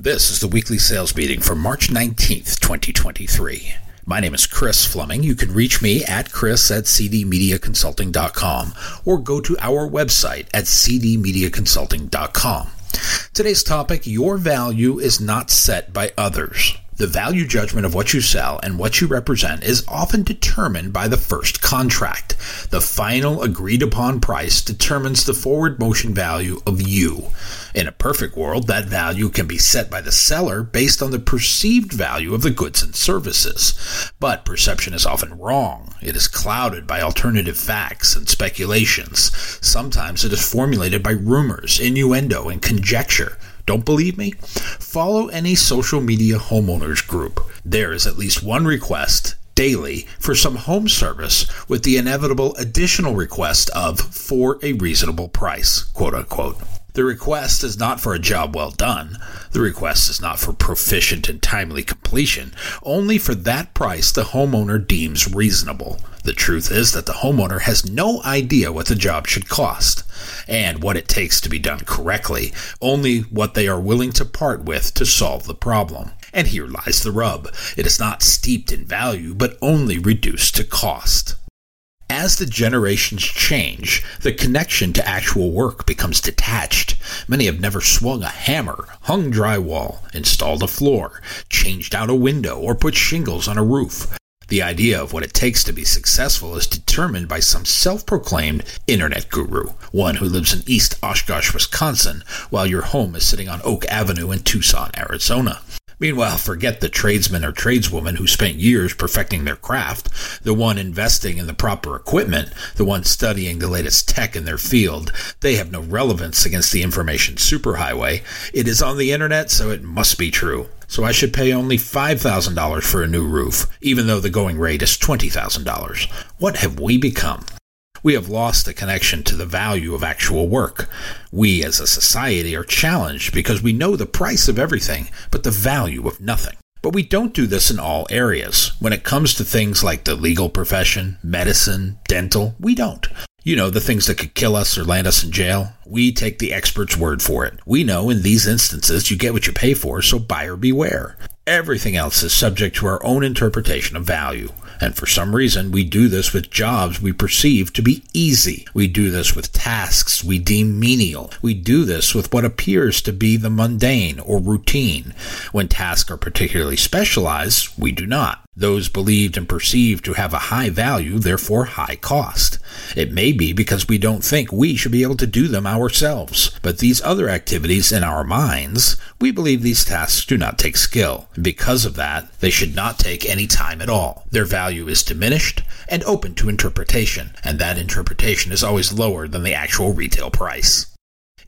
This is the weekly sales meeting for March 19th, 2023. My name is Chris Fleming. You can reach me at chris at cdmediaconsulting.com or go to our website at cdmediaconsulting.com. Today's topic, your value is not set by others. The value judgment of what you sell and what you represent is often determined by the first contract. The final agreed upon price determines the forward motion value of you. In a perfect world, that value can be set by the seller based on the perceived value of the goods and services. But perception is often wrong. It is clouded by alternative facts and speculations. Sometimes it is formulated by rumors, innuendo, and conjecture. Don't believe me? Follow any social media homeowners group. There is at least one request daily for some home service with the inevitable additional request of for a reasonable price, quote unquote. The request is not for a job well done. The request is not for proficient and timely completion, only for that price the homeowner deems reasonable. The truth is that the homeowner has no idea what the job should cost and what it takes to be done correctly, only what they are willing to part with to solve the problem. And here lies the rub. It is not steeped in value, but only reduced to cost. As the generations change, the connection to actual work becomes detached. Many have never swung a hammer, hung drywall, installed a floor, changed out a window, or put shingles on a roof. The idea of what it takes to be successful is determined by some self proclaimed internet guru, one who lives in East Oshkosh, Wisconsin, while your home is sitting on Oak Avenue in Tucson, Arizona. Meanwhile, forget the tradesman or tradeswoman who spent years perfecting their craft, the one investing in the proper equipment, the one studying the latest tech in their field. They have no relevance against the information superhighway. It is on the internet, so it must be true. So I should pay only $5,000 for a new roof, even though the going rate is $20,000. What have we become? We have lost the connection to the value of actual work. We as a society are challenged because we know the price of everything, but the value of nothing. But we don't do this in all areas. When it comes to things like the legal profession, medicine, dental, we don't. You know, the things that could kill us or land us in jail. We take the expert's word for it. We know in these instances you get what you pay for, so buyer beware. Everything else is subject to our own interpretation of value. And for some reason, we do this with jobs we perceive to be easy. We do this with tasks we deem menial. We do this with what appears to be the mundane or routine. When tasks are particularly specialized, we do not. Those believed and perceived to have a high value, therefore high cost. It may be because we don't think we should be able to do them ourselves. But these other activities in our minds, we believe these tasks do not take skill. Because of that, they should not take any time at all. Their value is diminished and open to interpretation, and that interpretation is always lower than the actual retail price.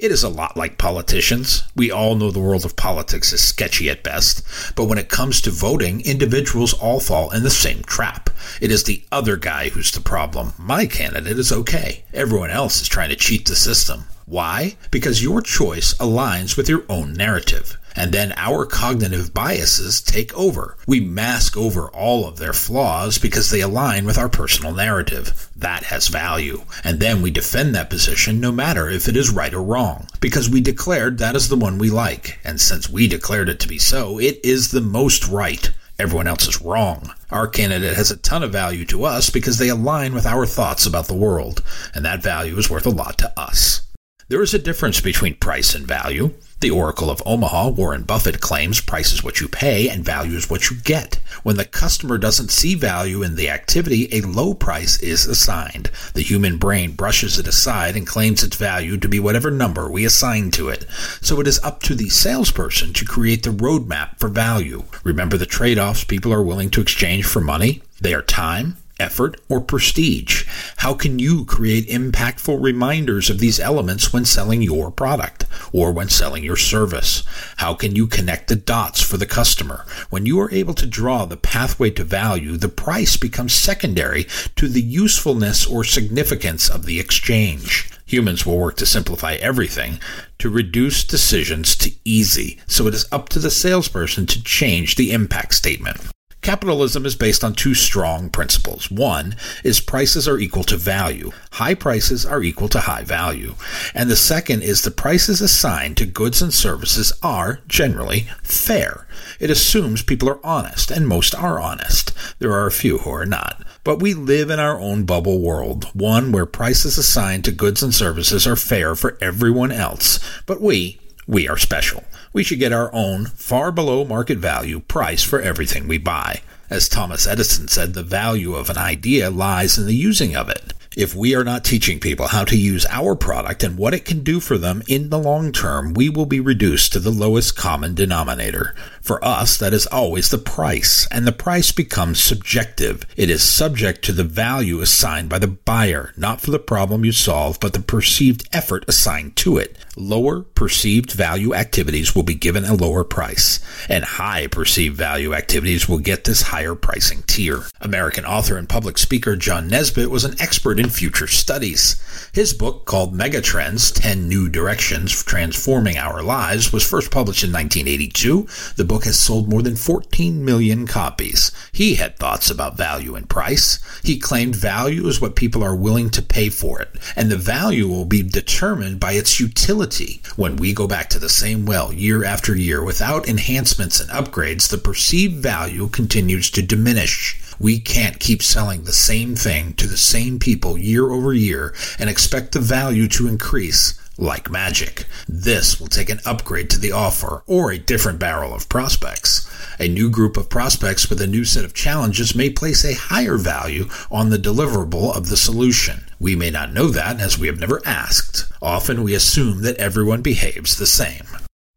It is a lot like politicians. We all know the world of politics is sketchy at best, but when it comes to voting, individuals all fall in the same trap. It is the other guy who's the problem. My candidate is okay. Everyone else is trying to cheat the system. Why? Because your choice aligns with your own narrative. And then our cognitive biases take over. We mask over all of their flaws because they align with our personal narrative. That has value. And then we defend that position no matter if it is right or wrong. Because we declared that is the one we like. And since we declared it to be so, it is the most right. Everyone else is wrong. Our candidate has a ton of value to us because they align with our thoughts about the world. And that value is worth a lot to us. There is a difference between price and value. The Oracle of Omaha, Warren Buffett, claims price is what you pay and value is what you get. When the customer doesn't see value in the activity, a low price is assigned. The human brain brushes it aside and claims its value to be whatever number we assign to it. So it is up to the salesperson to create the roadmap for value. Remember the trade-offs people are willing to exchange for money? They are time, effort, or prestige? How can you create impactful reminders of these elements when selling your product or when selling your service? How can you connect the dots for the customer? When you are able to draw the pathway to value, the price becomes secondary to the usefulness or significance of the exchange. Humans will work to simplify everything, to reduce decisions to easy, so it is up to the salesperson to change the impact statement. Capitalism is based on two strong principles. One is prices are equal to value. High prices are equal to high value. And the second is the prices assigned to goods and services are, generally, fair. It assumes people are honest, and most are honest. There are a few who are not. But we live in our own bubble world, one where prices assigned to goods and services are fair for everyone else. But we, we are special we should get our own, far below market value, price for everything we buy. As Thomas Edison said, the value of an idea lies in the using of it. If we are not teaching people how to use our product and what it can do for them in the long term, we will be reduced to the lowest common denominator. For us, that is always the price, and the price becomes subjective. It is subject to the value assigned by the buyer, not for the problem you solve, but the perceived effort assigned to it. Lower perceived value activities will be given a lower price, and high perceived value activities will get this higher pricing tier. American author and public speaker John Naisbitt was an expert in future studies. His book, called Megatrends 10 New Directions Transforming Our Lives, was first published in 1982. The book has sold more than 14 million copies. He had thoughts about value and price. He claimed value is what people are willing to pay for it, and the value will be determined by its utility. When we go back to the same well year after year without enhancements and upgrades, the perceived value continues to diminish. We can't keep selling the same thing to the same people year over year and expect the value to increase like magic. This will take an upgrade to the offer or a different barrel of prospects. A new group of prospects with a new set of challenges may place a higher value on the deliverable of the solution. We may not know that as we have never asked. Often we assume that everyone behaves the same.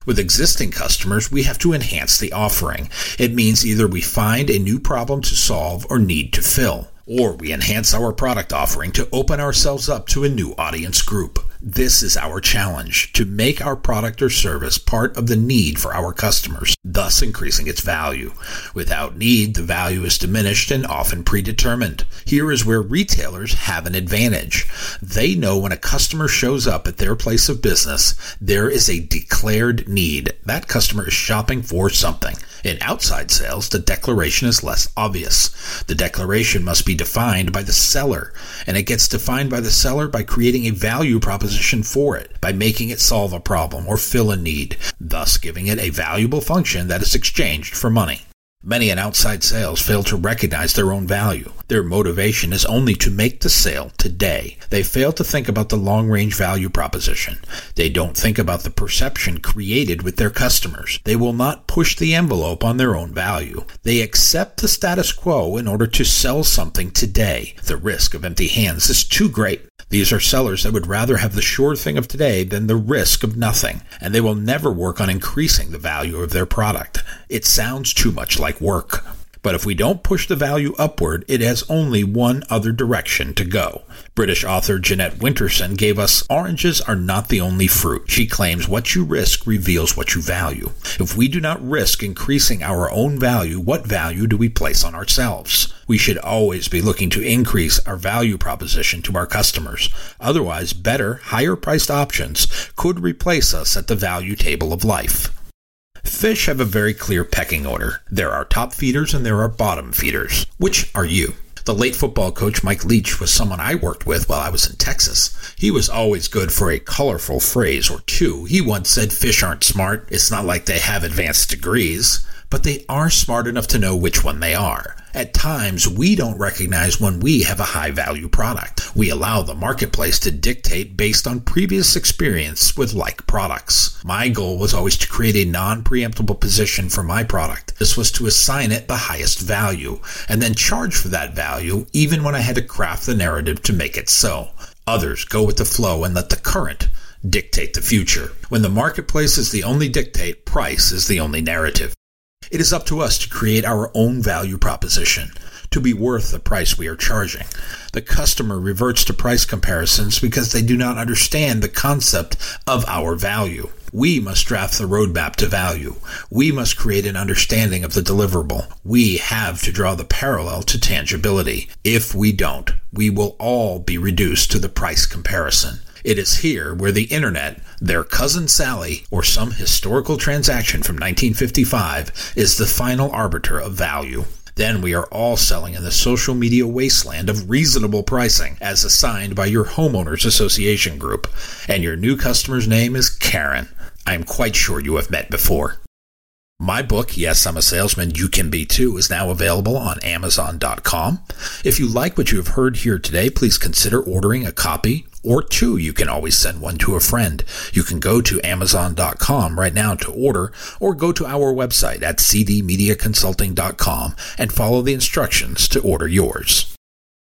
With existing customers, we have to enhance the offering. It means either we find a new problem to solve or need to fill, or we enhance our product offering to open ourselves up to a new audience group. This is our challenge to make our product or service part of the need for our customers, thus increasing its value. Without need, the value is diminished and often predetermined. Here is where retailers have an advantage. They know when a customer shows up at their place of business, there is a declared need. That customer is shopping for something. In outside sales, the declaration is less obvious. The declaration must be defined by the seller, and it gets defined by the seller by creating a value proposition for it, by making it solve a problem or fill a need, thus giving it a valuable function that is exchanged for money. Many in outside sales fail to recognize their own value. Their motivation is only to make the sale today. They fail to think about the long range value proposition. They don't think about the perception created with their customers. They will not push the envelope on their own value. They accept the status quo in order to sell something today. The risk of empty hands is too great. These are sellers that would rather have the sure thing of today than the risk of nothing, and they will never work on increasing the value of their product. It sounds too much like work. But if we don't push the value upward, it has only one other direction to go. British author Jeanette Winterson gave us Oranges are not the only fruit. She claims what you risk reveals what you value. If we do not risk increasing our own value, what value do we place on ourselves? We should always be looking to increase our value proposition to our customers. Otherwise, better, higher priced options could replace us at the value table of life. Fish have a very clear pecking order. There are top feeders and there are bottom feeders. Which are you? The late football coach Mike Leach was someone I worked with while I was in Texas. He was always good for a colorful phrase or two. He once said fish aren't smart. It's not like they have advanced degrees, but they are smart enough to know which one they are. At times, we don't recognize when we have a high value product. We allow the marketplace to dictate based on previous experience with like products. My goal was always to create a non preemptible position for my product. This was to assign it the highest value and then charge for that value even when I had to craft the narrative to make it so. Others go with the flow and let the current dictate the future. When the marketplace is the only dictate, price is the only narrative. It is up to us to create our own value proposition to be worth the price we are charging. The customer reverts to price comparisons because they do not understand the concept of our value. We must draft the roadmap to value. We must create an understanding of the deliverable. We have to draw the parallel to tangibility. If we don't, we will all be reduced to the price comparison. It is here where the internet, their cousin Sally, or some historical transaction from 1955 is the final arbiter of value. Then we are all selling in the social media wasteland of reasonable pricing as assigned by your homeowners association group. And your new customer's name is Karen. I am quite sure you have met before. My book, Yes, I'm a Salesman, You Can Be Too, is now available on Amazon.com. If you like what you have heard here today, please consider ordering a copy or two. You can always send one to a friend. You can go to Amazon.com right now to order or go to our website at cdmediaconsulting.com and follow the instructions to order yours.